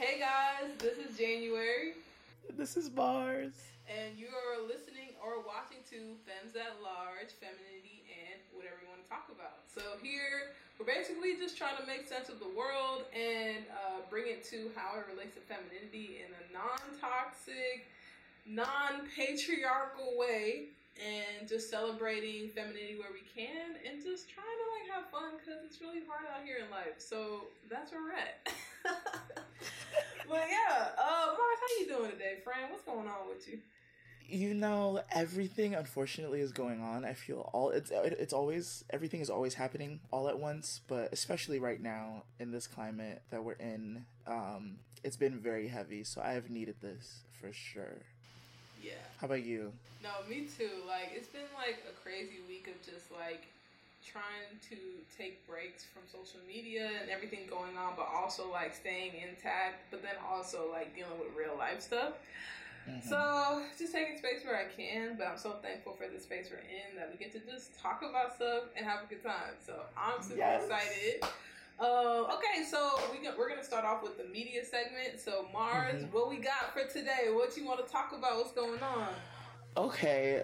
Hey guys, this is January. This is Marz. And you are listening or watching to Femmes at Large, Femininity, and whatever you want to talk about. So here, we're basically just trying to make sense of the world and uh, bring it to how it relates to femininity in a non-toxic, non-patriarchal way and just celebrating femininity where we can and just trying to like have fun because it's really hard out here in life so that's where we're at but yeah uh Marz how you doing today friend what's going on with you you know everything unfortunately is going on i feel all it's it's always everything is always happening all at once but especially right now in this climate that we're in um it's been very heavy so i have needed this for sure yeah. How about you? No, me too. Like it's been like a crazy week of just like trying to take breaks from social media and everything going on, but also like staying intact, but then also like dealing with real life stuff. Mm-hmm. So just taking space where I can, but I'm so thankful for the space we're in that we get to just talk about stuff and have a good time. So I'm super yes. excited. Uh, okay, so we we're gonna start off with the media segment. So Marz, mm-hmm. what we got for today? What you want to talk about? What's going on? Okay.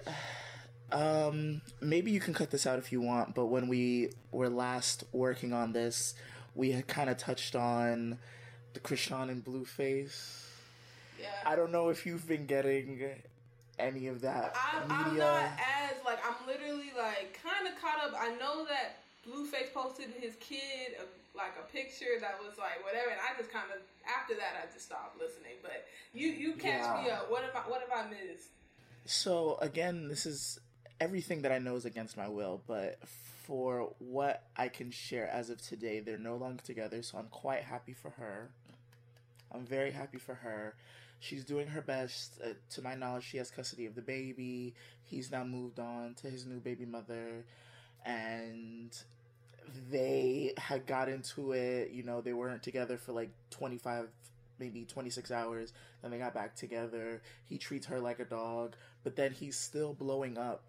Um, maybe you can cut this out if you want, but when we were last working on this, we had kind of touched on the Chrisean and Blueface. Yeah. I don't know if you've been getting any of that. I'm, I'm not as like I'm literally like kind of caught up. I know that Blueface posted his kid a, like a picture that was like whatever, and I just kind of after that I just stopped listening. But you you catch yeah. me up. What have I what have I missed? So again, this is everything that I know is against my will, but for what I can share as of today, they're no longer together. So I'm quite happy for her. I'm very happy for her. She's doing her best. Uh, to my knowledge, she has custody of the baby. He's now moved on to his new baby mother. And they had got into it. You know, they weren't together for like 25, maybe 26 hours. Then they got back together. He treats her like a dog, but then he's still blowing up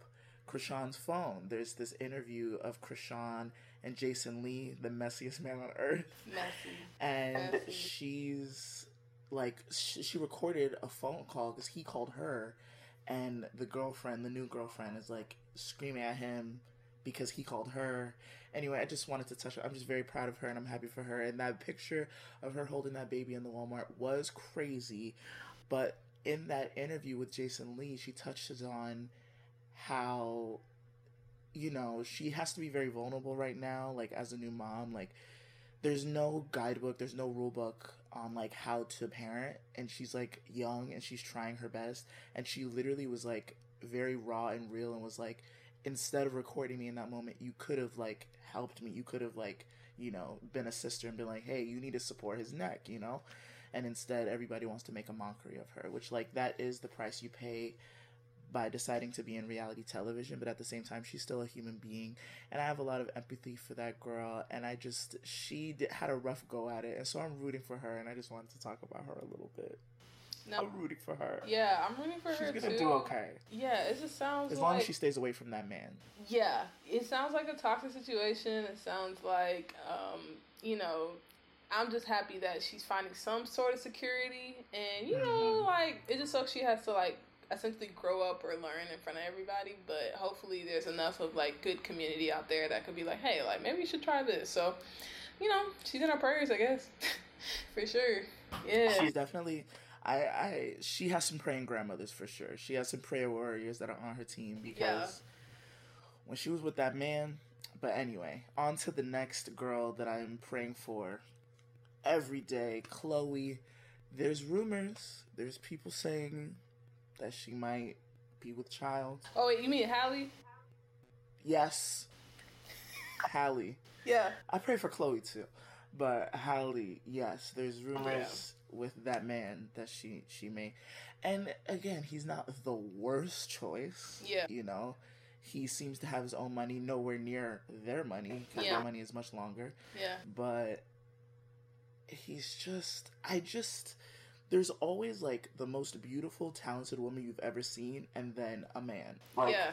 Chrisean's phone. There's this interview of Chrisean and Jason Lee, the messiest man on earth. Messy. And Messy. she's like, she, she recorded a phone call because he called her, and the girlfriend, the new girlfriend, is like screaming at him because he called her. Anyway, I just wanted to touch. I'm just very proud of her and I'm happy for her. And that picture of her holding that baby in the Walmart was crazy, but in that interview with Jason Lee, she touches on how you know she has to be very vulnerable right now like as a new mom like there's no guidebook there's no rule book on like how to parent and she's like young and she's trying her best and she literally was like very raw and real and was like instead of recording me in that moment, you could have like helped me. You could have like, you know, been a sister and been like, hey, you need to support his neck, you know? And instead, everybody wants to make a mockery of her, which, like, that is the price you pay by deciding to be in reality television, but at the same time, she's still a human being. And I have a lot of empathy for that girl. And I just, she did, had a rough go at it. And so I'm rooting for her. And I just wanted to talk about her a little bit. No, I'm rooting for her. Yeah, I'm rooting for She's her. She's gonna too. do okay. Yeah, it just sounds as like, long as she stays away from that man. Yeah, it sounds like a toxic situation. It sounds like, um, you know, I'm just happy that she's finding some sort of security, and you know, mm-hmm. like it just sucks she has to like essentially grow up or learn in front of everybody. But hopefully, there's enough of like good community out there that could be like, hey, like maybe you should try this. So, you know, she's in our prayers, I guess, for sure. Yeah, she's definitely I, I she has some praying grandmothers for sure. She has some prayer warriors that are on her team because yeah. when she was with that man. But anyway, on to the next girl that I'm praying for every day, Chloe. There's rumors. There's people saying that she might be with child. Oh wait, you mean Halle? Yes, Halle. Yeah, I pray for Chloe too, but Halle. Yes, there's oh, rumors. Oh, with that man that she she made. And again, he's not the worst choice. Yeah. You know, he seems to have his own money nowhere near their money because yeah. their money is much longer. Yeah. But he's just I just there's always like the most beautiful, talented woman you've ever seen and then a man. Like, yeah.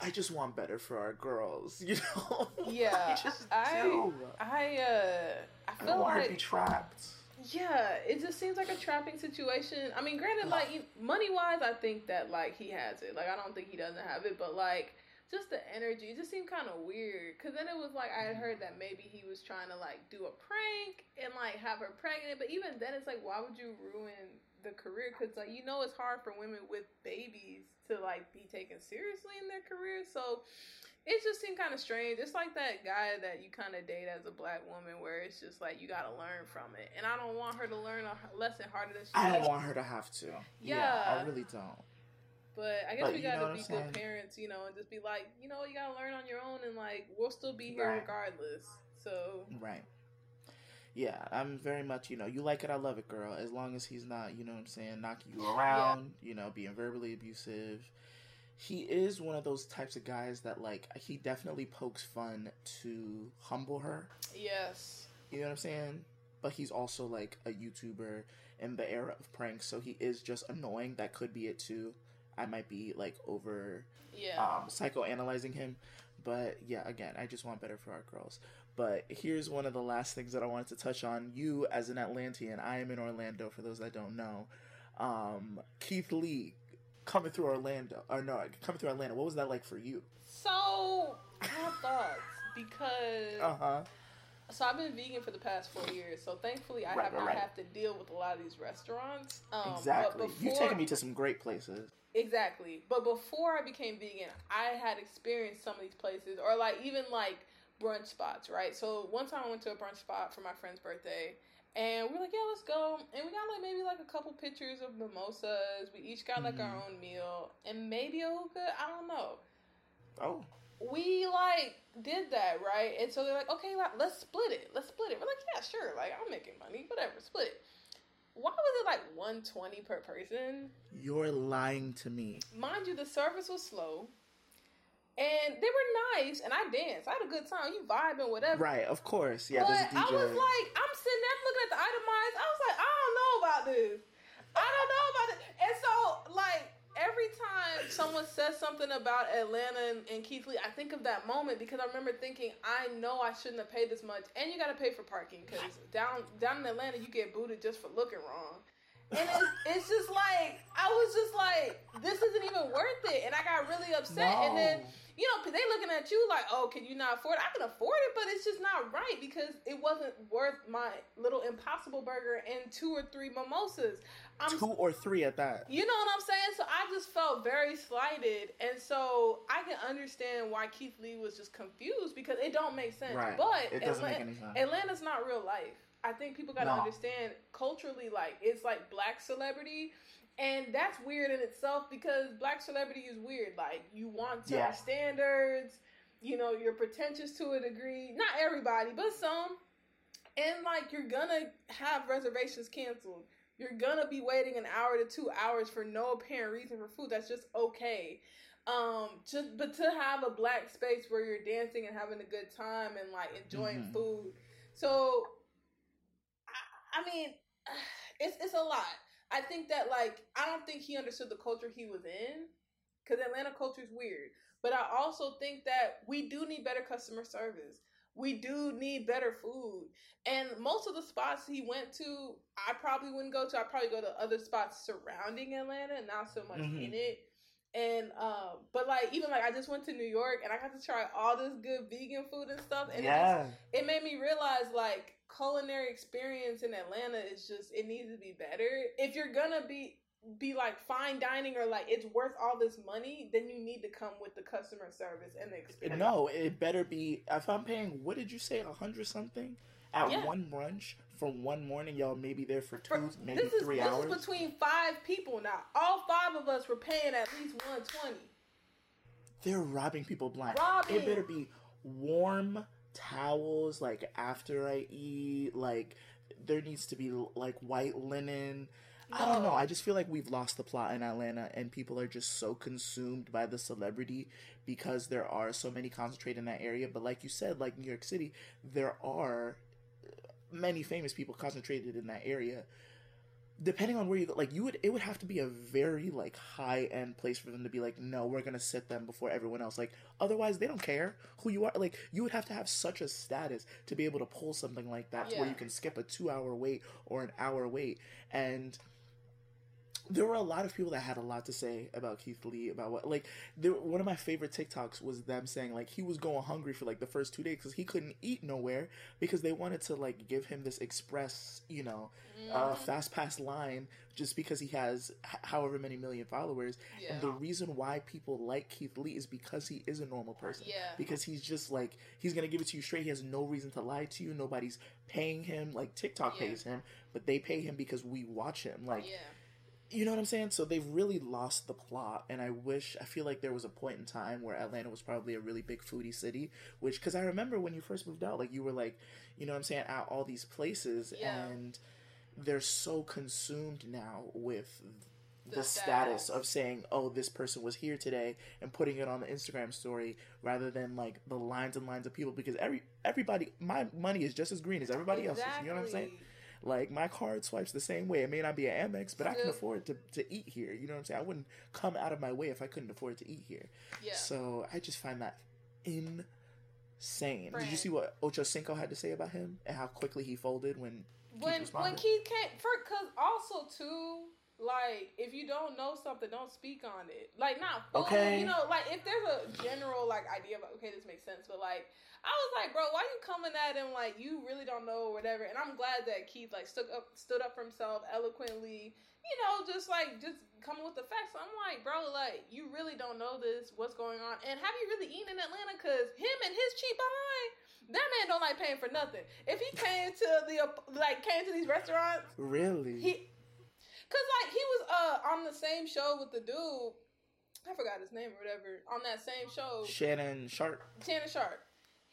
I just want better for our girls, you know. Yeah, I just I, do. I, uh, I I feel don't want like to be trapped. Yeah, it just seems like a trapping situation. I mean, granted, like money wise, I think that like he has it. Like I don't think he doesn't have it, but like just the energy, it just seemed kind of weird. Cause then it was like I had heard that maybe he was trying to like do a prank and like have her pregnant, but even then, it's like why would you ruin the career? Cause like you know it's hard for women with babies to like be taken seriously in their career, so it just seemed kind of strange. It's like that guy that you kind of date as a black woman, where it's just like you got to learn from it, and I don't want her to learn a lesson harder than she. I don't want her to have to. Yeah, Yeah. I really don't. But I guess But we gotta be good parents, you know, and just be like, you know, you got to learn on your own, and like we'll still be here Right. regardless. So Right. Yeah, I'm very much, you know, you like it, I love it, girl. As long as he's not, you know what I'm saying, knocking you around, you know, being verbally abusive. He is one of those types of guys that, like, he definitely pokes fun to humble her. yes, You know what I'm saying? But he's also, like, a YouTuber in the era of pranks, so he is just annoying. That could be it, too. I might be, like, over yeah, um, psychoanalyzing him. But yeah, again, I just want better for our girls. But here's one of the last things that I wanted to touch on. You, as an Atlantean, I am in Orlando. For those that don't know, um, Keith Lee coming through Orlando, or no, coming through Atlanta. What was that like for you? So I have thoughts because Uh huh. so I've been vegan for the past four years. So thankfully, I Right, have right, not right. have to deal with a lot of these restaurants. Um, exactly. But You've taken me to some great places. Exactly. But before I became vegan, I had experienced some of these places or like even like brunch spots, right? So one time I went to a brunch spot for my friend's birthday and we are like, yeah, let's go. And we got like maybe like a couple pictures of mimosas. We each got like our Mhm. own meal and maybe a hookah. I don't know. Oh, We like did that, right? And so they're like, okay, like, let's split it. Let's split it. We're like, yeah, sure. Like I'm making money, whatever, split it. Why was it like 120 per person? you're lying to me. mind you, the service was slow, and they were nice, and I danced. I had a good time. You vibing, whatever. Right, of course. Yeah, but there's a DJ. I was like, I'm sitting there looking at the itemized. I was like, I don't know about this. I don't know about it. And so, like, every time someone says something about Atlanta and, and Keith Lee, I think of that moment because I remember thinking, I know I shouldn't have paid this much, and you got to pay for parking because down down in Atlanta you get booted just for looking wrong. And it's, it's just like I was just like, this isn't even worth it, and I got really upset. And then you know, they looking at you like, oh, can you not afford it? I can afford it, but it's just not right because it wasn't worth my little impossible burger and two or three mimosas. I'm two or three at that. you know what I'm saying? So I just felt very slighted, and so I can understand why Keith Lee was just confused because it don't make sense. Right. But It doesn't make any sense. Atlanta's not real life. I think people gotta No. understand culturally, like it's like black celebrity. And that's weird in itself because black celebrity is weird. Like you want certain Yeah. standards, you know, you're pretentious to a degree. Not everybody, but some. And like you're gonna have reservations canceled. You're gonna be waiting an hour to two hours for no apparent reason for food. That's just okay. Um, just but to have a black space where you're dancing and having a good time and like enjoying Mhm. food. So, I, I mean, it's it's a lot. I think that like I don't think he understood the culture he was in because Atlanta culture is weird. But I also think that we do need better customer service. We do need better food. And most of the spots he went to, I probably wouldn't go to. I'd probably go to other spots surrounding Atlanta, not so much Mhm. in it. And um, but like even like I just went to New York and I got to try all this good vegan food and stuff. And it, yeah. it made me realize like culinary experience in Atlanta is just it needs to be better. If you're gonna be be like fine dining or like it's worth all this money, then you need to come with the customer service and the experience. No, it better be. If I'm paying, what did you say, a hundred something at Yeah. one brunch for one morning? Y'all may be there for two, For- maybe this is three this hours. is between five people now. All five of us were paying at least one twenty. They're robbing people blind. Robbing. It better be warm towels, like after I eat. Like there needs to be like white linen. I don't know. I just feel like we've lost the plot in Atlanta, and people are just so consumed by the celebrity because there are so many concentrated in that area. But like you said, like New York City, there are many famous people concentrated in that area. depending on where you go, like you would, it would have to be a very like high end place for them to be like, no, we're gonna sit them before everyone else. Like otherwise, they don't care who you are. Like you would have to have such a status to be able to pull something like that, to where you can skip a two hour wait or an hour wait. And there were a lot of people that had a lot to say about Keith Lee about what like there, one of my favorite TikToks was them saying like he was going hungry for like the first two days because he couldn't eat nowhere because they wanted to like give him this express you know uh, fast pass line just because he has h- however many million followers Yeah. and the reason why people like Keith Lee is because he is a normal person Yeah. because he's just like he's gonna give it to you straight he has no reason to lie to you nobody's paying him like TikTok Yeah. pays him but they pay him because we watch him like yeah. You know what I'm saying? So they've really lost the plot, and I wish I feel like there was a point in time where Atlanta was probably a really big foodie city. Which, because I remember when you first moved out, like you were like, you know what I'm saying, at all these places, Yeah. and they're so consumed now with the, The status status. of saying, "Oh, this person was here today," and putting it on the Instagram story rather than like the lines and lines of people. Because every everybody, my money is just as green as everybody else's. You know what I'm saying? Like my card swipes the same way. It may not be an Amex, but I can afford to, to eat here. You know what I'm saying? I wouldn't come out of my way if I couldn't afford to eat here. Yeah. So I just find that insane. Did you see what Ocho Cinco had to say about him and how quickly he folded when Keith when when? Keith came for because also too like if you don't know something don't speak on it like not fully, Okay. you know like if there's a general like idea of okay this makes sense but like I was like bro why you coming at him like you really don't know or whatever and I'm glad that Keith like stood up stood up for himself eloquently you know just like just coming with the facts I'm like bro like you really don't know this what's going on and have you really eaten in Atlanta because him and his cheap behind that man don't like paying for nothing. If he came to the like came to these restaurants, really he cause like he was uh on the same show with the dude. I forgot his name or whatever. On that same show, Shannon Sharpe. Shannon Sharpe.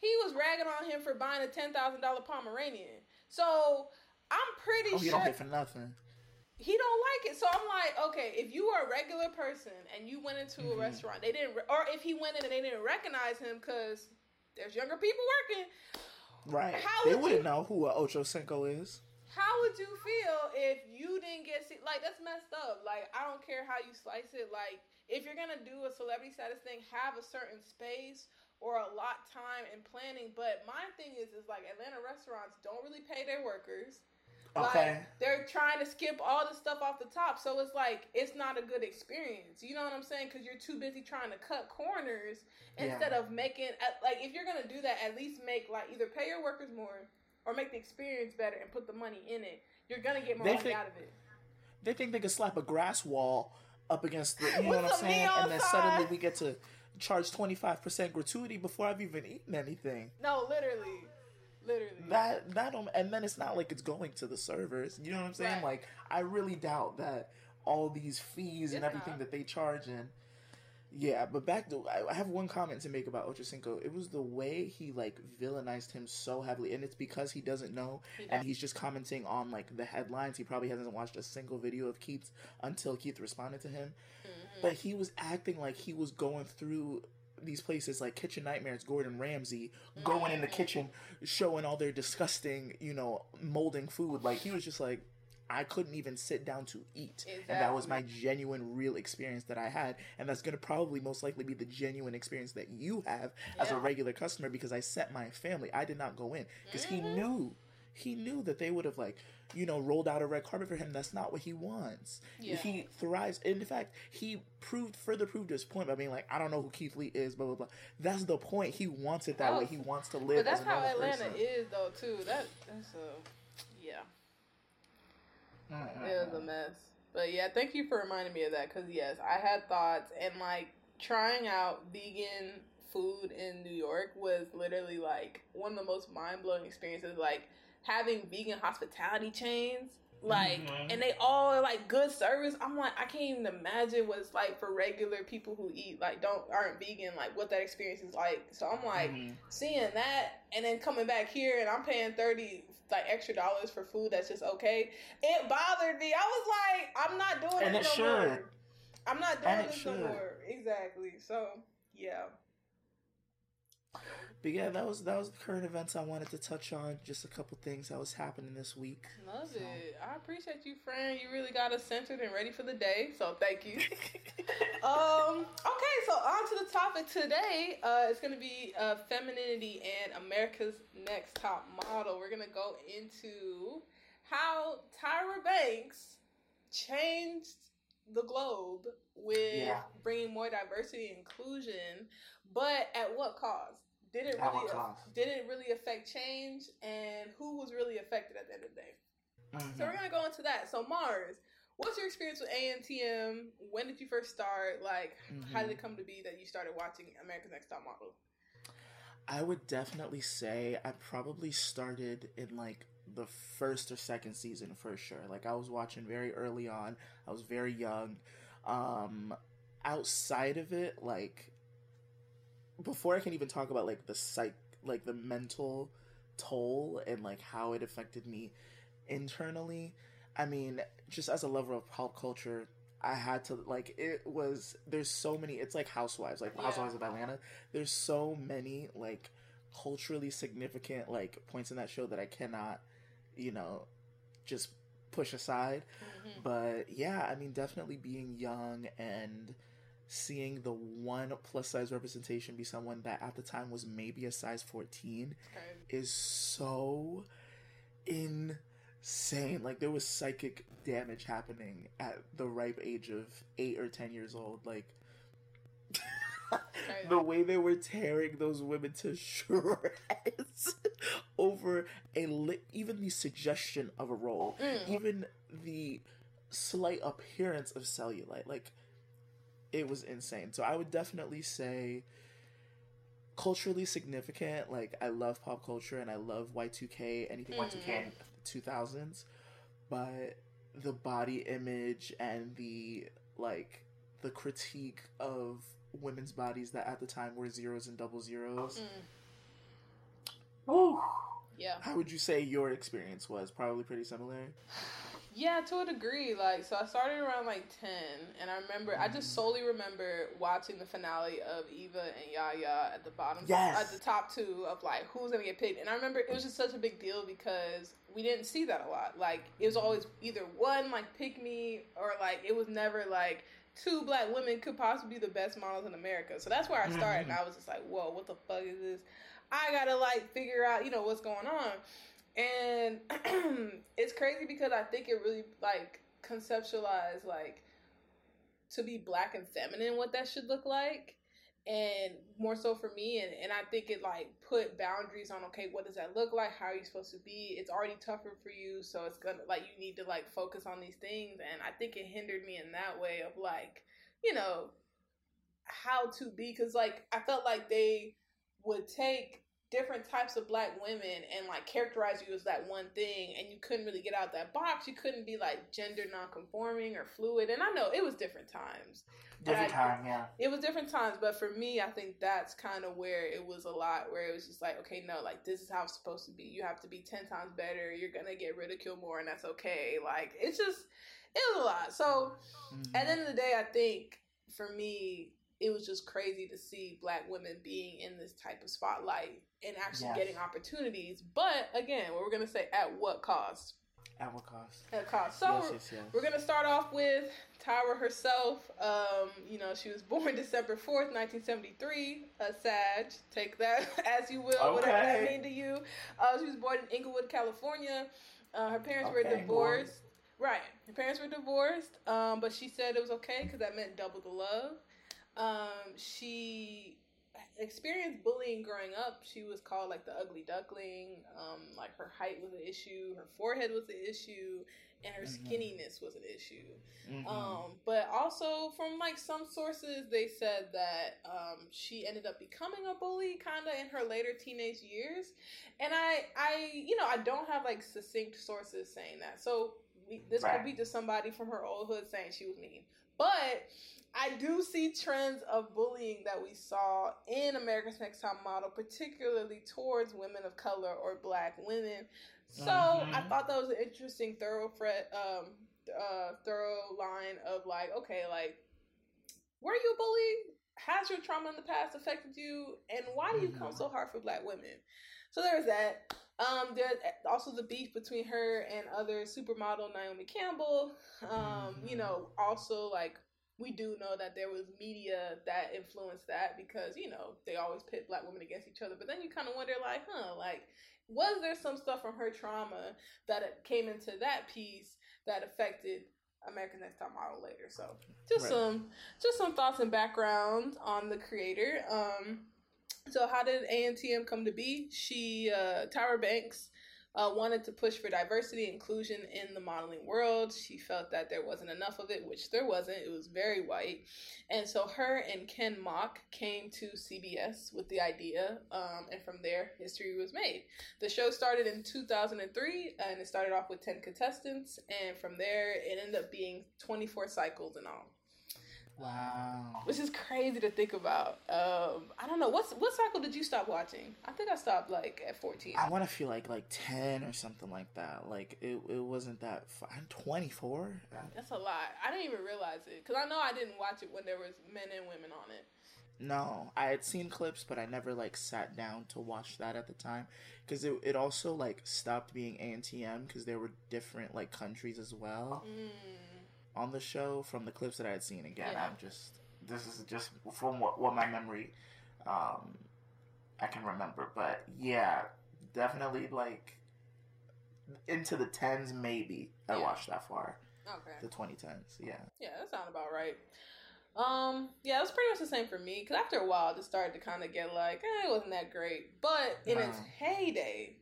He was ragging on him for buying a ten thousand dollar Pomeranian. So I'm pretty Oh, you sure don't pay for nothing. he don't like it. So I'm like, okay, if you are a regular person and you went into a Mhm. restaurant, they didn't, or if he went in and they didn't recognize him because there's younger people working. Right. How they would wouldn't you- know who a Ocho Cinco is. How would you feel if you didn't get see like that's messed up? Like I don't care how you slice it. Like if you're gonna do a celebrity status thing, have a certain space or a lot time and planning. But my thing is, is like Atlanta restaurants don't really pay their workers. Okay. Like they're trying to skip all the stuff off the top, so it's like it's not a good experience. You know what I'm saying? Because you're too busy trying to cut corners Yeah. instead of making like if you're gonna do that, at least make like either pay your workers more or make the experience better and put the money in it. You're gonna get more They money think- out of it. they think they could slap a grass wall up against the, you know what I'm saying? And then suddenly we get to charge 25% gratuity before I've even eaten anything. No, literally, literally. That that and then it's not like it's going to the servers. You know what I'm saying? Right. Like I really doubt that all these fees and everything that they charge and yeah, but back to I have one comment to make about Ocho Cinco. It was the way he like villainized him so heavily, and it's because he doesn't know, He and he's just commenting on like the headlines. He probably hasn't watched a single video of Keith's until Keith responded to him. Mhm. But he was acting like he was going through these places like Kitchen Nightmares, Gordon Ramsay, going in the kitchen, showing all their disgusting, you know, molding food. Like he was just like, I couldn't even sit down to eat. And that was my genuine, real experience that I had. And that's going to probably most likely be the genuine experience that you have as a regular customer because I sent my family. I did not go in because he Mhm. knew. He knew that they would have like, you know, rolled out a red carpet for him. That's not what he wants. Yeah. He thrives. In fact, he proved further proved his point by being like, I don't know who Keith Lee is, blah blah blah. That's the point. He wants it that Oh, way. He wants to live But that's how Atlanta person. is, though. Too. That that's a yeah. It was a mess. But yeah, thank you for reminding me of that because yes, I had thoughts and like trying out vegan food in New York was literally like one of the most mind blowing experiences. Like having vegan hospitality chains, like, Mhm. and they all are like good service. I'm like, I can't even imagine what it's like for regular people who eat like don't aren't vegan, like what that experience is like. So I'm like Mhm. seeing that and then coming back here and I'm paying 30 like extra dollars for food that's just okay. It bothered me. I was like, I'm not doing And this it no should. more. I'm not doing And it this no more. Exactly. So yeah. But yeah, that was that was the current events I wanted to touch on. Just a couple things that was happening this week. Love so. it. I appreciate you, friend. You really got us centered and ready for the day. So thank you. um. Okay. So on to the topic today. Uh, it's gonna be uh, femininity and America's Next Top Model. We're gonna go into how Tyra Banks changed the globe with yeah. bringing more diversity and inclusion, but at what cost? Did it really did it really affect change, and who was really affected at the end of the day? Mm-hmm. So we're gonna go into that. So Marz, what's your experience with ANTM? When did you first start? Like, mm-hmm. how did it come to be that you started watching America's Next Top Model? I would definitely say I probably started in like the first or second season for sure. Like I was watching very early on. I was very young. Um outside of it, like before I can even talk about like the psych, like the mental toll and like how it affected me internally. I mean, just as a lover of pop culture, I had to like it was there's so many it's like Housewives, like yeah. Housewives of Atlanta. There's so many like culturally significant like points in that show that I cannot, you know, just push aside. Mm-hmm. But yeah, I mean definitely being young and seeing the one plus size representation be someone that at the time was maybe a size 14 okay. is so insane. Like there was psychic damage happening at the ripe age of 8 or 10 years old. Like the way they were tearing those women to shreds over a li- even the suggestion of a role, mm. even the slight appearance of cellulite. Like it was insane. So I would definitely say culturally significant. Like I love pop culture and I love Y2K, anything mm. Y2K in 2000s, but the body image and the like the critique of women's bodies that at the time were zeros and double zeros. Mm. Yeah. How would you say your experience was? Probably pretty similar. Yeah, to a degree. Like, so I started around like 10, and I remember, I just mm. solely remember watching the finale of Eva and Yaya at the bottom, yes. at the top two of like who's gonna get picked. And I remember it was just such a big deal because we didn't see that a lot. Like, it was always either one like pick me, or like it was never like two black women could possibly be the best models in America. So that's where I started, and I mm-hmm. was just like, whoa, what the fuck is this? I gotta like figure out, you know, what's going on. And it's crazy because I think it really like conceptualized like to be black and feminine what that should look like. And more so for me and, and i think it like put boundaries on okay what does that look like? How are you supposed to be? It's already tougher for you so it's gonna like you need to like focus on these things. And i think it hindered me in that way of like you know how to be. Because like i felt like they would take different types of black women and like characterize you as that one thing and you couldn't really get out that box. You couldn't be like gender non-conforming or fluid. And i know it was different times. Different I, time yeah. It was different times. But for me i think that's kind of where it was a lot where it was just like okay no like this is how it's supposed to be. You have to be 10 times better. You're gonna get ridiculed more and that's okay. Like it's just it was a lot. So mm-hmm. at the end of the day i think for me it was just crazy to see black women being in this type of spotlight and actually yes. getting opportunities. But again, what we're gonna say at what cost? At what cost? At cost. So yes, yes, yes. we're gonna start off with Tyra herself. Um, you know, she was born December fourth, nineteen seventy three. A Sag. Take that as you will, okay. whatever that mean to you. Uh, she was born in Inglewood, California. Uh, her parents okay, were divorced. Right. Her parents were divorced, um, but she said it was okay because that meant double the love. Um, she experienced bullying growing up. She was called like the ugly duckling. Um, like her height was an issue, her forehead was an issue, and her mm-hmm. skinniness was an issue. Mm-hmm. Um, but also from like some sources, they said that um, she ended up becoming a bully kind of in her later teenage years. And I, I, you know, I don't have like succinct sources saying that. So we, this right. could be just somebody from her old hood saying she was mean. But I do see trends of bullying that we saw in America's Next Top Model, particularly towards women of color or black women. So mm-hmm. I thought that was an interesting thoroughfare, um, uh, thorough line of like, okay, like, were you a bully? has your trauma in the past affected you, and why do you come so hard for black women? So there's that. Um, there's also the beef between her and other supermodel Naomi Campbell. Um, you know, also like we do know that there was media that influenced that because you know they always pit black women against each other. But then you kind of wonder, like, huh, like was there some stuff from her trauma that came into that piece that affected American Next Top Model later? So just right. some just some thoughts and background on the creator. Um, so how did ANTM come to be? She uh, Tyra Banks uh, wanted to push for diversity inclusion in the modeling world. She felt that there wasn't enough of it, which there wasn't. It was very white. And so her and Ken Mock came to CBS with the idea, um, and from there, history was made. The show started in 2003, and it started off with 10 contestants, and from there, it ended up being 24 cycles in all. Wow. Which is crazy to think about. Um, I don't know what's what cycle did you stop watching? I think I stopped like at fourteen. I want to feel like like ten or something like that. Like it, it wasn't that. Far. I'm twenty four. That's a lot. I didn't even realize it because I know I didn't watch it when there was men and women on it. No, I had seen clips, but I never like sat down to watch that at the time because it it also like stopped being ANTM because there were different like countries as well. Mm on the show from the clips that I had seen. Again, yeah. I'm just this is just from what, what my memory um, I can remember. But yeah, definitely like into the tens, maybe I yeah. watched that far. Okay. The 2010s, yeah. Yeah, that sounds about right. Um, yeah, it was pretty much the same for me because after a while, it just started to kind of get like, eh, it wasn't that great. But in no. its heyday,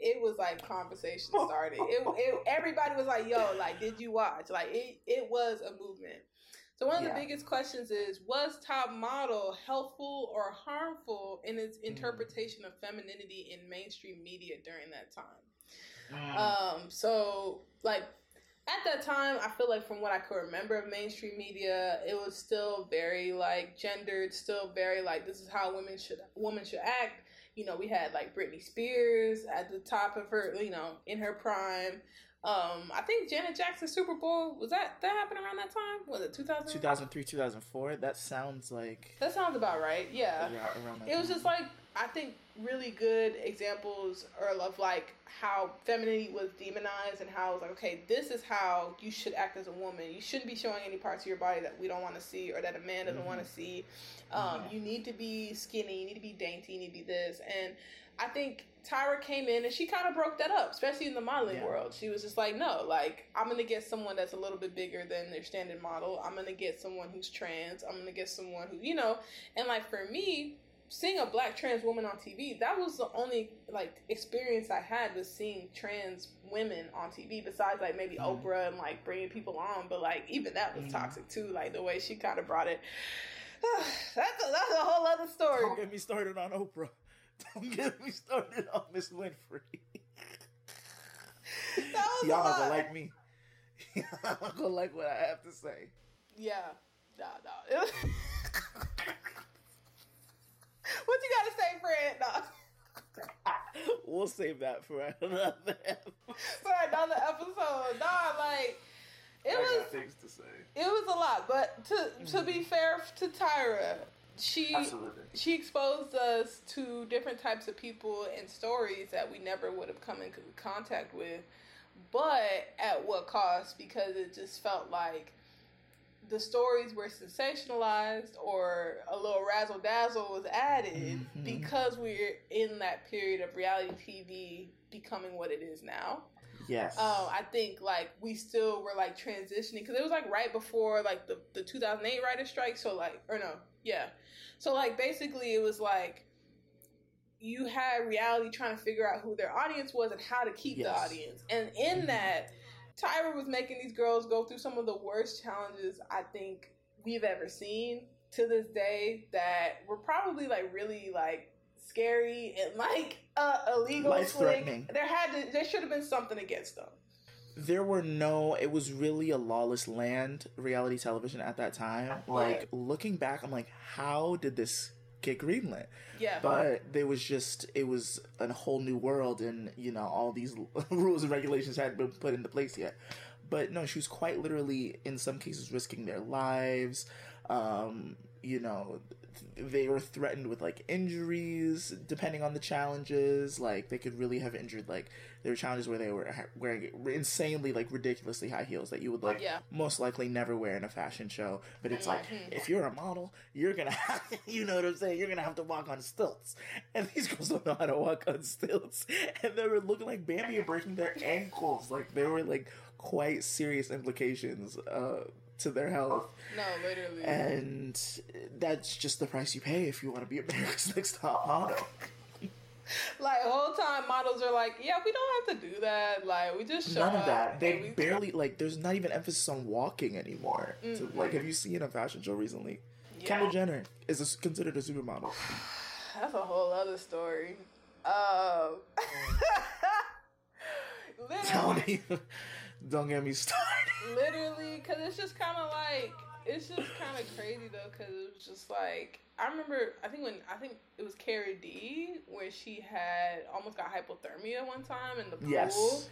it was like conversation started. it, it everybody was like, "Yo, like, did you watch?" Like, it it was a movement. So one of yeah. the biggest questions is: Was Top Model helpful or harmful in its mm. interpretation mm. of femininity in mainstream media during that time? Mm. Um, so like at that time, I feel like from what I could remember of mainstream media, it was still very like gendered, still very like this is how women should women should act you know, we had like Britney Spears at the top of her, you know, in her prime. Um, I think Janet Jackson Super Bowl was that that happened around that time? Was it 2000? 2003, 2004. That sounds like that sounds about right. Yeah, around it was just like I think really good examples are of like how femininity was demonized and how it was like okay this is how you should act as a woman. You shouldn't be showing any parts of your body that we don't want to see or that a man doesn't mm-hmm. want to see. Um, mm-hmm. you need to be skinny you need to be dainty you need to be this. And i think tyra came in and she kind of broke that up especially in the modeling yeah. world. She was just like no like i'm gonna get someone that's a little bit bigger than their standard model. I'm gonna get someone who's trans. I'm gonna get someone who you know? And like for me seeing a black trans woman on TV, that was the only like experience I had was seeing trans women on TV. Besides, like maybe mm-hmm. Oprah and like bringing people on, but like even that was mm-hmm. toxic too. Like the way she kind of brought it. that's a, that's a whole other story. Don't get me started on Oprah. Don't get me started on Miss Winfrey. Y'all not gonna like me. Y'all not gonna like what I have to say. Yeah, nah, nah. What you gotta say, Fred? No. we'll save that for another episode. for another episode. Nah, like it I was things to say. It was a lot, but to to be mm-hmm. fair to Tyra, she Absolutely. she exposed us to different types of people and stories that we never would have come in contact with. But at what cost? Because it just felt like the stories were sensationalized or a little razzle dazzle was added mm-hmm. because we're in that period of reality TV becoming what it is now. Yes. Um, I think like we still were like transitioning because it was like right before like the the 2008 writer strike. So like, or no, yeah. So like basically it was like you had reality trying to figure out who their audience was and how to keep yes. the audience, and in mm-hmm. that Tyra was making these girls go through some of the worst challenges I think we've ever seen to this day that were probably like really like scary and like uh, illegal. Life threatening. There had to, there should have been something against them. There were no. It was really a lawless land. Reality television at that time. Like looking back, I'm like, how did this get greenlit. Yeah. But there was just it was a whole new world, and you know all these rules and regulations hadn't been put into place yet. But no, she was quite literally in some cases risking their lives. Um, you know they were threatened with like injuries depending on the challenges. Like they could really have injured like there were challenges where they were wearing insanely like ridiculously high heels that you would like Yeah. most likely never wear in a fashion show. But it's like Mhm. if you're a model you're gonna have you know what i'm saying? You're gonna have to walk on stilts. And these girls don't know how to walk on stilts. And they were looking like bambi and breaking their ankles. Like there were like quite serious implications uh to their health No, literally. and that's just the price you pay if you want to be America's Next Top Model. like whole time models are like, yeah, we don't have to do that. Like we just show None of up that. They barely like. There's not even emphasis on walking anymore. So, Mm-mm. like, have you seen a fashion show recently? Yeah. Kendall Jenner is a, considered a supermodel. That's a whole other story. Um, literally, don't get me started. literally, because it's just kind of like it's just kind of crazy though, because it was just like I remember. I think when I think it was Carrie D where she had almost got hypothermia one time in the pool. Yes.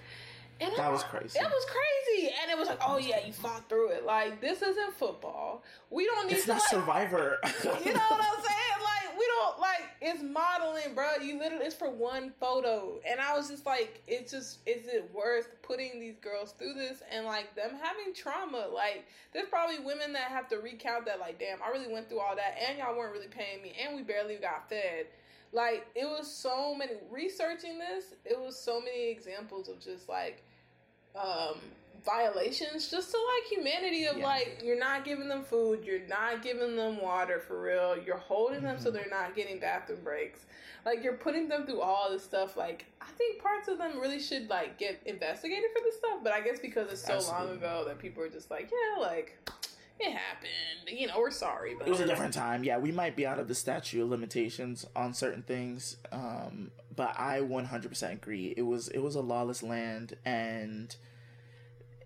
And That I'm was crazy. It was crazy, and it was like, oh yeah, you fought through it. Like this isn't football. We don't need It's to not like, Survivor. You know what I'm saying? Don't like it's modeling, bro. You literally it's for one photo, and I was just like, it's just is it worth putting these girls through this and like them having trauma? Like there's probably women that have to recount that. Like damn, I really went through all that, and y'all weren't really paying me, and we barely got fed. Like it was so many researching this. It was so many examples of just like um violations just to like humanity of Yeah. like you're not giving them food you're not giving them water for real you're holding them so Mhm. they're not getting bathroom breaks like you're putting them through all this stuff like i think parts of them really should like get investigated for this stuff but i guess because it's so long ago that people are just like yeah like it happened you know we're sorry but it was a different time. Yeah, we might be out of the statute of limitations on certain things, um, but I 100% agree. It was it was a lawless land, and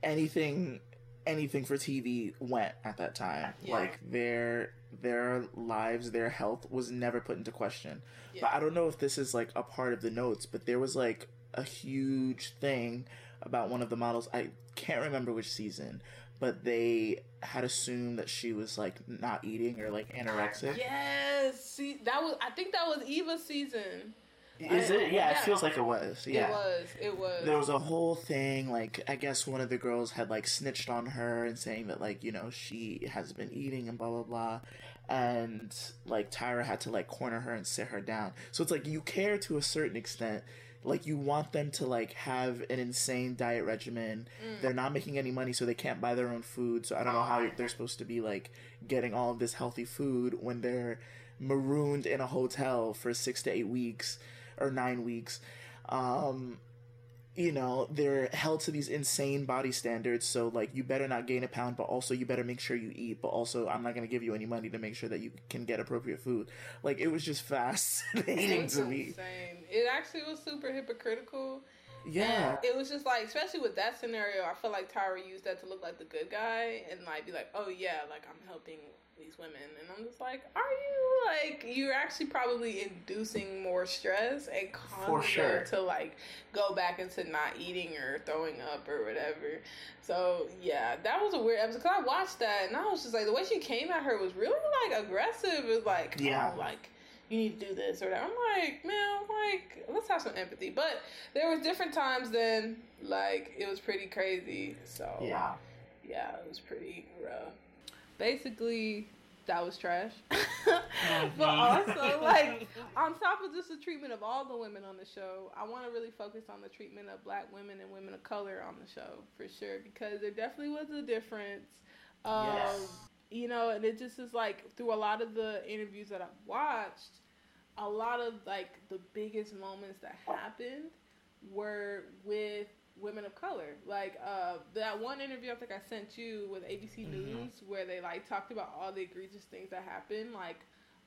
anything anything for TV went at that time. Yeah. Like their their lives, their health was never put into question. Yeah. But I don't know if this is like a part of the notes, but there was like a huge thing about one of the models. I can't remember which season, but they had assumed that she was like not eating or like anorexic. yes see that was i think that was eva's season Is it? Yeah, it feels like it was. Yeah. it was it was There was a whole thing, like, I guess one of the girls had, like, snitched on her and saying that, like, you know, she has been eating and blah, blah, blah. And, like, Tyra had to, like, corner her and sit her down. So it's like, you care to a certain extent. Like, you want them to, like, have an insane diet regimen. Mm. They're not making any money, so they can't buy their own food. So I don't know how they're supposed to be, like, getting all of this healthy food when they're marooned in a hotel for six to eight weeks or nine weeks. Um, you know, they're held to these insane body standards. So, like, you better not gain a pound, but also you better make sure you eat. But also, I'm not going to give you any money to make sure that you can get appropriate food. Like, it was just fascinating was to me. insane. It actually was super hypocritical. Yeah. And it was just like, especially with that scenario, I feel like Tyra used that to look like the good guy and like be like, oh yeah, like I'm helping these women. And I'm just like, are you? Like, you're actually probably inducing more stress and causing sure. them to like go back into not eating or throwing up or whatever. So yeah, that was a weird episode. Cause I watched that and I was just like, the way she came at her was really like aggressive. It was like, oh, Yeah. oh, like you need to do this or that. I'm like, man, like let's have some empathy. But there was different times then, like it was pretty crazy. So Yeah. yeah, it was pretty rough. Basically, that was trash. Mm-hmm. but also, like on top of just the treatment of all the women on the show, I want to really focus on the treatment of black women and women of color on the show for sure because there definitely was a difference. Um, Yes. You know, and it just is like through a lot of the interviews that I've watched, a lot of like the biggest moments that happened were with women of color. Like uh, that one interview I think I sent you with ABC Mhm. News where they like talked about all the egregious things that happened. Like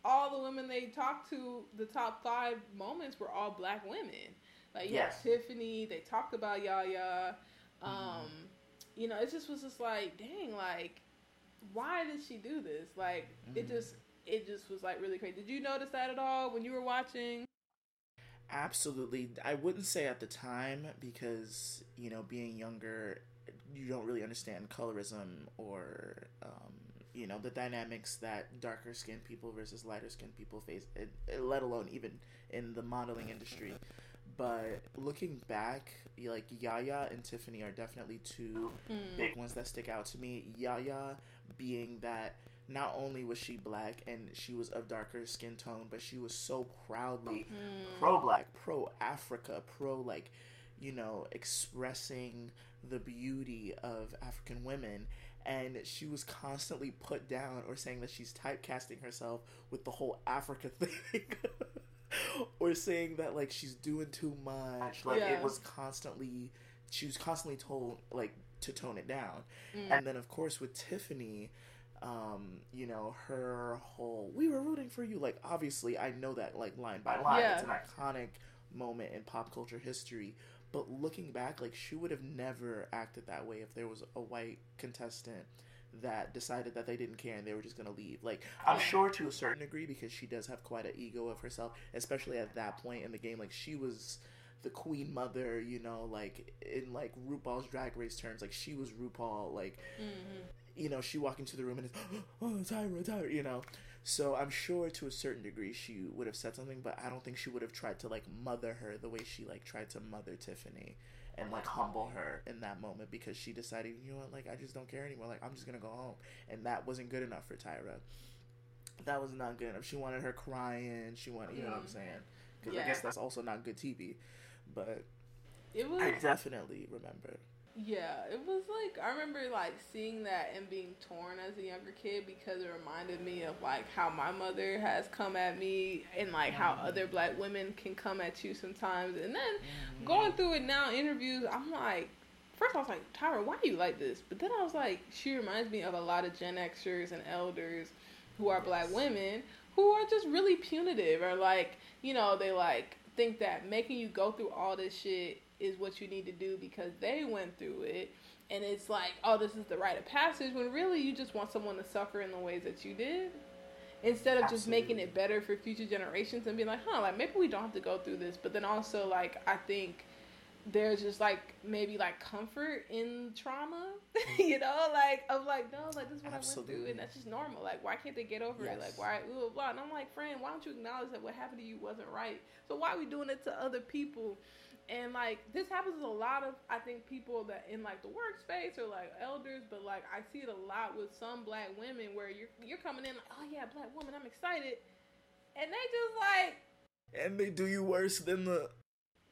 all the women they talked to, the top five moments were all black women. Like you Yes. Tiffany, they talked about Yaya. Um, You know, it just was just like, dang, like why did she do this? Like it Mhm. just it just was like really crazy. Did you notice that at all when you were watching? Absolutely. I wouldn't say at the time because, you know, being younger, you don't really understand colorism or um, you know the dynamics that darker skinned people versus lighter skinned people face, let alone even in the modeling industry. But looking back, like Yaya and Tiffany are definitely two mm. big ones that stick out to me. Yaya being that not only was she black and she was of darker skin tone, but she was so proudly mm. pro black, pro Africa, pro like, you know, expressing the beauty of African women. And she was constantly put down or saying that she's typecasting herself with the whole Africa thing. or saying that like she's doing too much. Like yeah. it was constantly she was constantly told like to tone it down. Mm. And then of course with Tiffany, um, you know, her whole we were rooting for you. Like obviously I know that like line by line. Yeah. It's an iconic moment in pop culture history. But looking back, like she would have never acted that way if there was a white contestant that decided that they didn't care and they were just going to leave. Like, I'm sure to a certain degree because she does have quite an ego of herself, especially at that point in the game. Like, she was the queen mother, you know, like in like RuPaul's Drag Race terms, like she was RuPaul, like mm-hmm. You know, she walked into the room and it's oh Tyra, Tyra, you know. So I'm sure to a certain degree she would have said something, but I don't think she would have tried to like mother her the way she like tried to mother Tiffany and like humble her in that moment because she decided, you know what, like I just don't care anymore. Like I'm just gonna go home, and that wasn't good enough for Tyra. That was not good enough. She wanted her crying. She wanted, you know what I'm saying? Because yeah. I guess that's also not good TV. But it was. I definitely remember. Yeah, it was like I remember like seeing that and being torn as a younger kid because it reminded me of like how my mother has come at me and like how mm-hmm. other black women can come at you sometimes. And then mm-hmm. going through it now interviews, I'm like first I was like, Tyra, why are you like this? But then I was like, she reminds me of a lot of Gen Xers and elders who are black women who are just really punitive or like, you know, they like think that making you go through all this shit is what you need to do because they went through it and it's like oh this is the rite of passage when really you just want someone to suffer in the ways that you did instead of Absolutely. just making it better for future generations and being like huh like maybe we don't have to go through this but then also like i think there's just like maybe like comfort in trauma, you know, like of like no, like this is what Absolutely. I went through, and that's just normal. Like why can't they get over yes. it? Like why, blah, blah. And I'm like, friend, why don't you acknowledge that what happened to you wasn't right? So why are we doing it to other people? And like this happens to a lot of I think people that in like the workspace or like elders, but like I see it a lot with some black women where you're you're coming in like, oh yeah, black woman, I'm excited, and they just like and they do you worse than the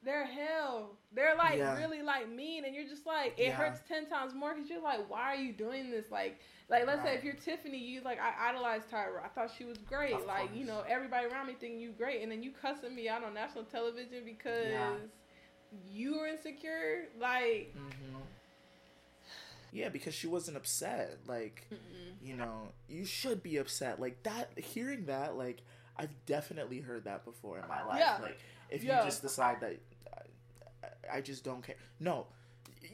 they're hell. They're like yeah. really like mean, and you're just like it yeah. hurts ten times more because you're like, why are you doing this? Like, like let's right. say if you're Tiffany, you like I idolized Tyra. I thought she was great. Of like course. you know everybody around me thinking you great, and then you cussing me out on national television because yeah. You were insecure. Like. Mm-hmm. Yeah, because she wasn't upset. Like, Mm-mm. you know, you should be upset. Like that. Hearing that, like, I've definitely heard that before in my life. Yeah. Like, if yeah. you just decide that I just don't care. No,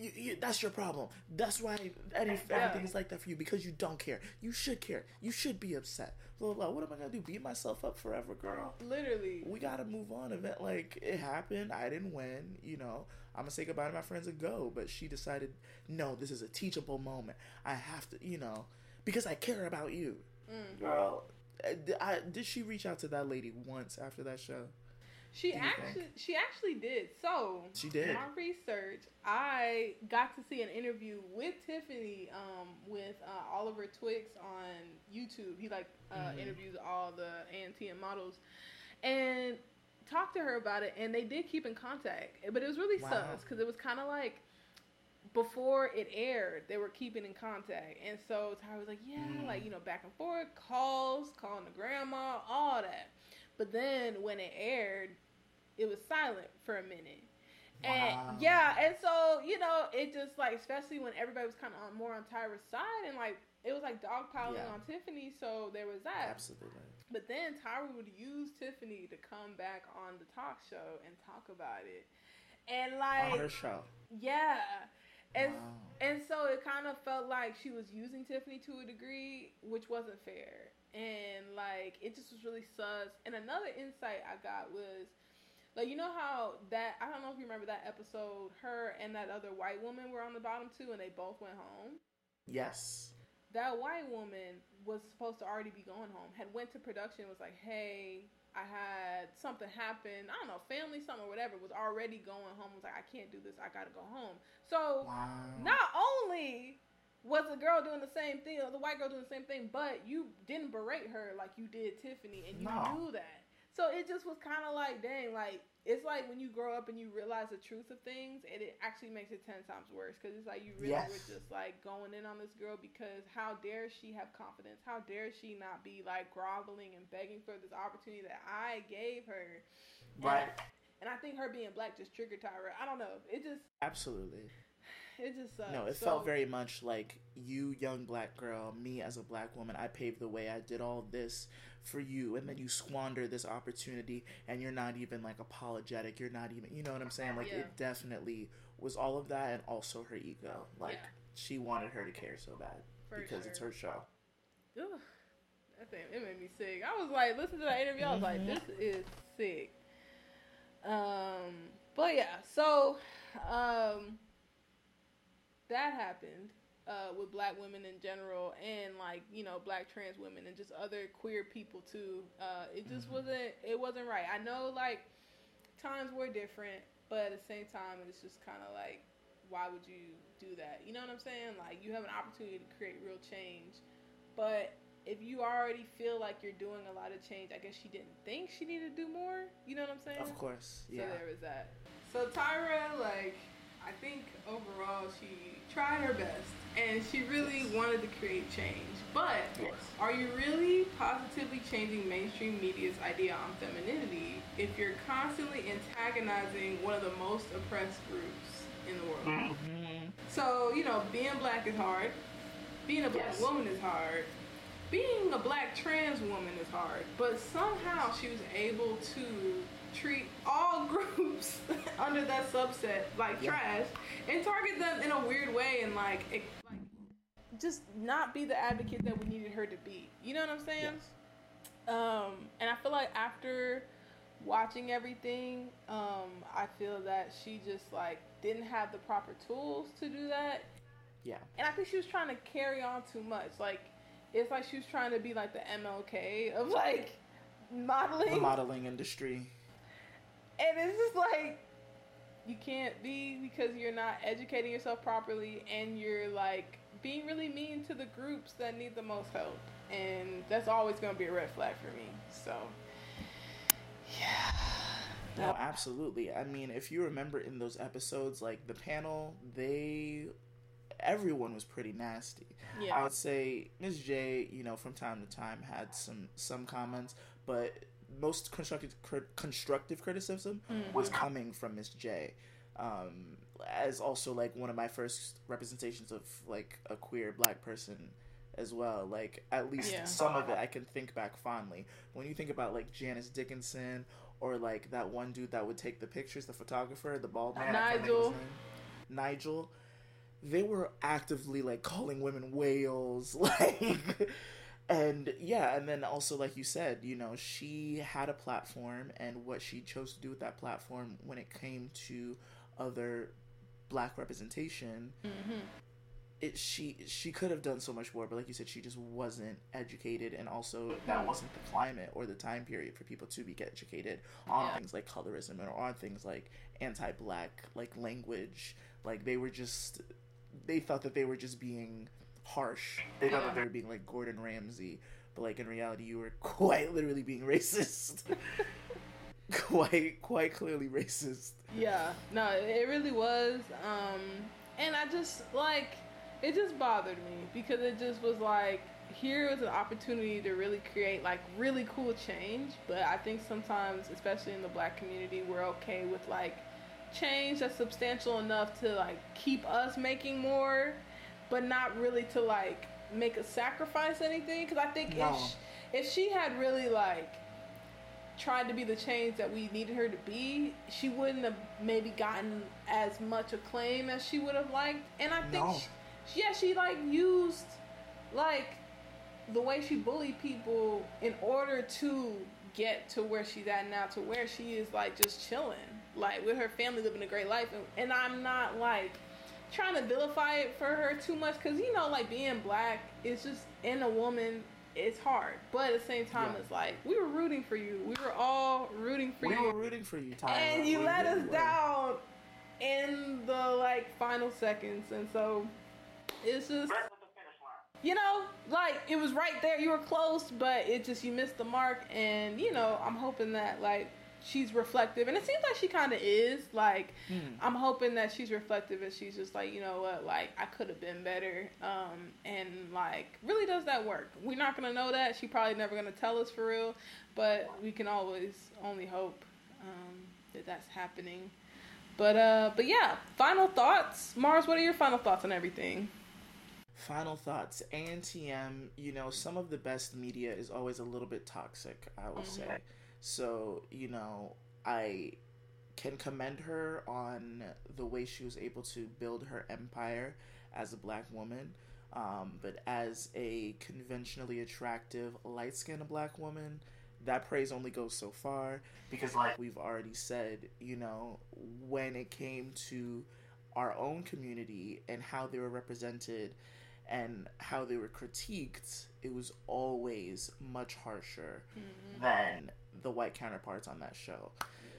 you, you, that's your problem. That's why everything yeah. is like that for you because you don't care. You should care. You should be upset. Blah, blah, What am I gonna do? Beat myself up forever, girl? Literally. We gotta move on. Event like it happened. I didn't win. You know, I'm gonna say goodbye to my friends and go. But she decided, no, this is a teachable moment. I have to, you know, because I care about you, mm. girl. I, I, did she reach out to that lady once after that show? She actually think? she actually did. So she did. my research, I got to see an interview with Tiffany, um, with uh, Oliver Twixt on YouTube. He like uh, mm-hmm. interviews all the ANTM models, and talked to her about it. And they did keep in contact, but it was really wow. sus because it was kind of like before it aired, they were keeping in contact. And so Tyra was like, yeah, mm. like, you know, back and forth, calls, calling the grandma, all that. But then when it aired, it was silent for a minute. Wow. And yeah, and so, you know, it just like especially when everybody was kind of on more on Tyra's side and like it was like dogpiling yeah. on Tiffany, so there was that. Absolutely. But then Tyra would use Tiffany to come back on the talk show and talk about it. And like on her show. Yeah. And wow. and so it kind of felt like she was using Tiffany to a degree, which wasn't fair and like it just was really sus. And another insight I got was like you know how that I don't know if you remember that episode. Her and that other white woman were on the bottom too, and they both went home. Yes. that white woman was supposed to already be going home. Had went to production, was like, "Hey, I had something happen. I don't know, family, something, or whatever. Was already going home. Was like, I can't do this. I gotta go home. So Wow. not only was the girl doing the same thing, or the white girl doing the same thing, but you didn't berate her like you did Tiffany, and you No. knew that. So it just was kind of like, dang, like it's like when you grow up and you realize the truth of things, and it actually makes it ten times worse because it's like you really Yes. were just like going in on this girl because how dare she have confidence? How dare she not be like groveling and begging for this opportunity that I gave her? And- Right. And I think her being black just triggered Tyra. I don't know. It just, Absolutely. it just sucks. No, it So- felt very much like you, young black girl, me as a black woman. I paved the way. I did all this for you, and then you squander this opportunity, and you're not even like apologetic. You're not even, you know what I'm saying? Like Yeah. it definitely was all of that, and also her ego. Like Yeah. she wanted her to care so bad For because it's her show. Ugh, that thing it made me sick. I was like, listen to that interview. I was like, this is sick. Um, but yeah, so um, that happened uh, with black women in general, and like you know, black trans women and just other queer people too. Uh, it just Mhm. wasn't. It wasn't right. I know like times were different, but at the same time, it's just kind of like, why would you do that? You know what I'm saying? Like you have an opportunity to create real change, but if you already feel like you're doing a lot of change, I guess she didn't think she needed to do more. You know what I'm saying? Of course, Yeah. So there was that. So Tyra, like, I think overall she tried her best and she really wanted to create change. But Yes. are you really positively changing mainstream media's idea on femininity if you're constantly antagonizing one of the most oppressed groups in the world? Mhm. So, you know, being black is hard. Being a black Yes. woman is hard. Being a black trans woman is hard. But somehow she was able to treat all groups under that subset like Yeah. trash and target them in a weird way and like, it, like just not be the advocate that we needed her to be. You know what I'm saying? Yes. Um, and I feel like after watching everything, um, I feel that she just like didn't have the proper tools to do that. Yeah. And I think she was trying to carry on too much. Like it's like she was trying to be like the MLK of like modeling. The modeling industry. And it's just like you can't be because you're not educating yourself properly and you're like being really mean to the groups that need the most help. And that's always going to be a red flag for me. So, yeah. No, absolutely. I mean, if you remember in those episodes, like the panel, they everyone was pretty nasty. Yeah. I would say Ms. J, you know, from time to time had some some comments, but most constructive constructive criticism was coming from Miss J. Um, as also like one of my first representations of like a queer black person as well. Like at least Yeah. some of it I can think back fondly. When you think about like Janice Dickinson or like that one dude that would take the pictures, the photographer, the bald man, I can't think of his Nigel. Nigel. They were actively like calling women whales, like and yeah, and then also like you said, you know, she had a platform and what she chose to do with that platform when it came to other black representation, Mm-hmm. it she she could have done so much more, but like you said, she just wasn't educated and also that wasn't the climate or the time period for people to be educated on Yeah. things like colorism or on things like anti black like language. Like they were just they thought that they were just being harsh. Thought Yeah. being like Gordon Ramsay, but like in reality, you were quite literally being racist. quite, quite clearly racist. Yeah, no, it really was. Um, and I just like it just bothered me because it just was like here was an opportunity to really create like really cool change, but I think sometimes, especially in the black community, we're okay with like change that's substantial enough to like keep us making more, but not really to like make a sacrifice anything. Because I think No. if sh- if she had really like tried to be the change that we needed her to be, she wouldn't have maybe gotten as much acclaim as she would have liked. And I think, No. she, yeah, she like used like the way she bullied people in order to get to where she's at now, to where she is like just chilling, like with her family living a great life. And, and I'm not like trying to vilify it for her too much because you know, like being black is just in a woman. It's hard, but at the same time, Yeah. it's like we were rooting for you. We were all rooting for you. we you were rooting for you, Tyler. and you We let really us were. down in the like final seconds and so it's just you know like it was right there you were close but it just you missed the mark and you know i'm hoping that like she's reflective. And it seems like she kind of is. Like Hmm. i'm hoping that she's reflective and she's just like you know what like i could have been better. Um and like really does that work? We're not gonna know that. She probably never gonna tell us for real. But we can always only hope um that that's happening. But uh but yeah final thoughts. Marz what are your final thoughts on everything? Final thoughts. ANTM, you know, some of the best media is always a little bit toxic, I will Mhm. say. So, you know, I can commend her on the way she was able to build her empire as a black woman. Um, but as a conventionally attractive, light skinned black woman, that praise only goes so far. Because, like we've already said, you know, when it came to our own community and how they were represented and how they were critiqued, it was always much harsher than the white counterparts on that show.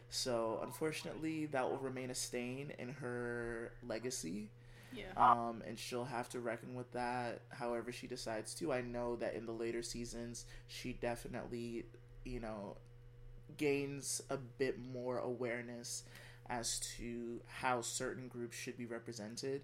So, unfortunately, that will remain a stain in her legacy. yeah Um, and she'll have to reckon with that however she decides to. I know that in the later seasons, she definitely, you know, gains a bit more awareness as to how certain groups should be represented.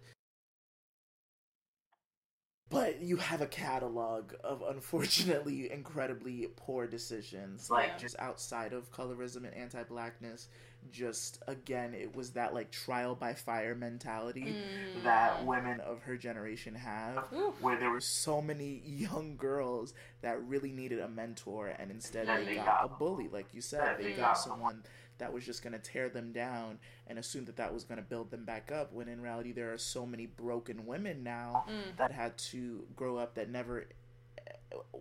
But you have a catalog of unfortunately incredibly poor decisions, like Yeah. just outside of colorism and anti blackness. Just again, it was that like trial by fire mentality Mm. that women of her generation have, where there were so many young girls that really needed a mentor, and instead And they they got a bully, like you said. They Mm. got someone that was just going to tear them down and assume that that was going to build them back up, when in reality, there are so many broken women now Mm. that had to grow up that never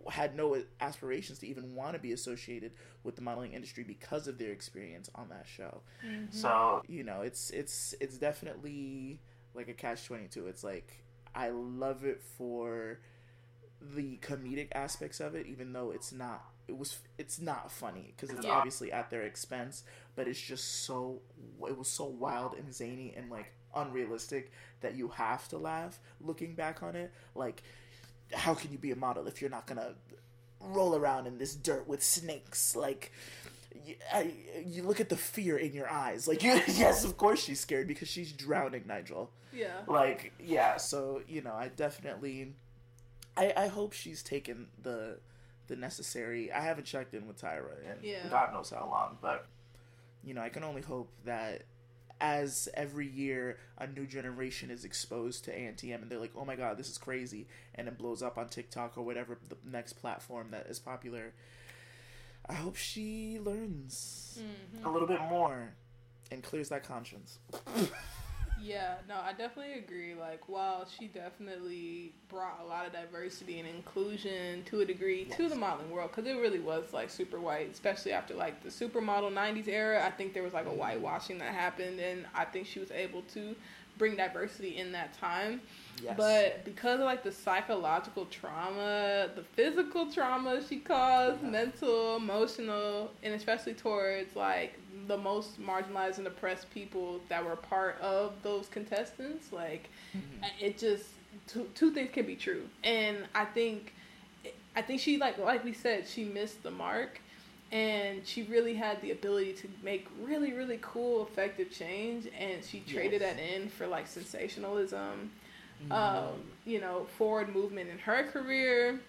had no aspirations to even want to be associated with the modeling industry because of their experience on that show. Mhm. So you know, it's it's it's definitely like a catch twenty two. It's like I love it for the comedic aspects of it, even though it's not. It was. It's not funny because it's Yeah. obviously at their expense, but it's just so. It was so wild and zany and like unrealistic that you have to laugh looking back on it. Like, how can you be a model if you're not gonna roll around in this dirt with snakes? Like, you, I, you look at the fear in your eyes. Like, you, yes, of course she's scared because she's drowning, Nigel. yeah Like, yeah. So you know, I definitely, I I hope she's taken the the necessary. I haven't checked in with Tyra and Yeah. God knows how long, but you know, I can only hope that as every year a new generation is exposed to ANTM and they're like, oh my god, this is crazy, and it blows up on TikTok or whatever the next platform that is popular. I hope she learns Mhm. a little bit more and clears that conscience. Yeah, no, I definitely agree. Like, while she definitely brought a lot of diversity and inclusion to a degree to the modeling world, because it really was like super white, especially after like the supermodel '90s era. I think there was like a mm-hmm. whitewashing that happened, and I think she was able to bring diversity in that time. Yes. But because of like the psychological trauma, the physical trauma she caused, Yeah. mental, emotional, and especially towards like the most marginalized and oppressed people that were part of those contestants, like Mhm. it just two, two things can be true. And I think I think she like like we said, she missed the mark and she really had the ability to make really really cool effective change and she traded Yes. that in for like sensationalism Mhm. um, you know, forward movement in her career.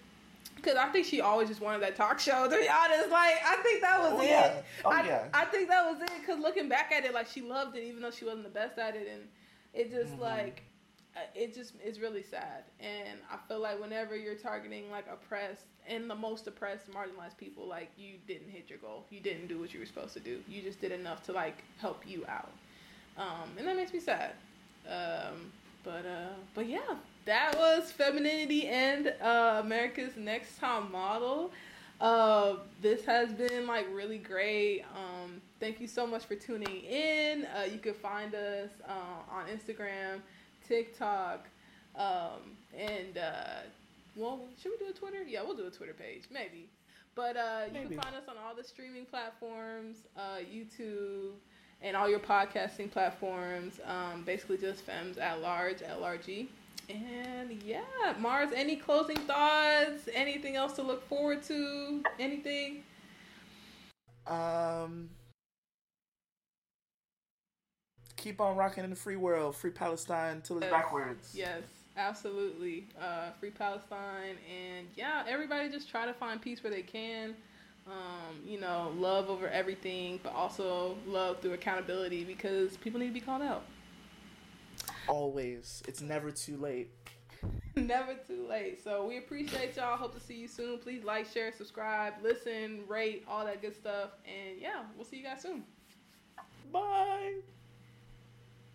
Because I think she always just wanted that talk show. To be honest, like I think that was Oh, it. yeah. Oh, I, yeah. I think that was it. Because looking back at it, like she loved it, even though she wasn't the best at it, and it just Mhm. like uh, it just is really sad. And I feel like whenever you're targeting like oppressed and the most oppressed, marginalized people, like you didn't hit your goal. You didn't do what you were supposed to do. You just did enough to like help you out. Um, and that makes me sad. Um, but uh, but yeah, that was femininity and uh, America's Next Top Model. Uh, this has been like really great. Um, thank you so much for tuning in. Uh, you can find us uh, on Instagram, TikTok, um, and uh, well, should we do a Twitter? Yeah, we'll do a Twitter page, maybe. But uh, you Maybe. can find us on all the streaming platforms, uh, YouTube, and all your podcasting platforms. Um, basically, just Femmes at Large, LRG. And yeah, Marz, any closing thoughts? Anything else to look forward to? Anything? Um, keep on rocking in the free world, free Palestine till it's Yes. backwards. Yes, absolutely. Uh, free Palestine, and yeah, everybody just try to find peace where they can. Um, you know, love over everything, but also love through accountability because people need to be called out. Always, it's never too late. Never too late. So we appreciate y'all. Hope to see you soon. Please like, share, subscribe, listen, rate, all that good stuff. And yeah, we'll see you guys soon. Bye.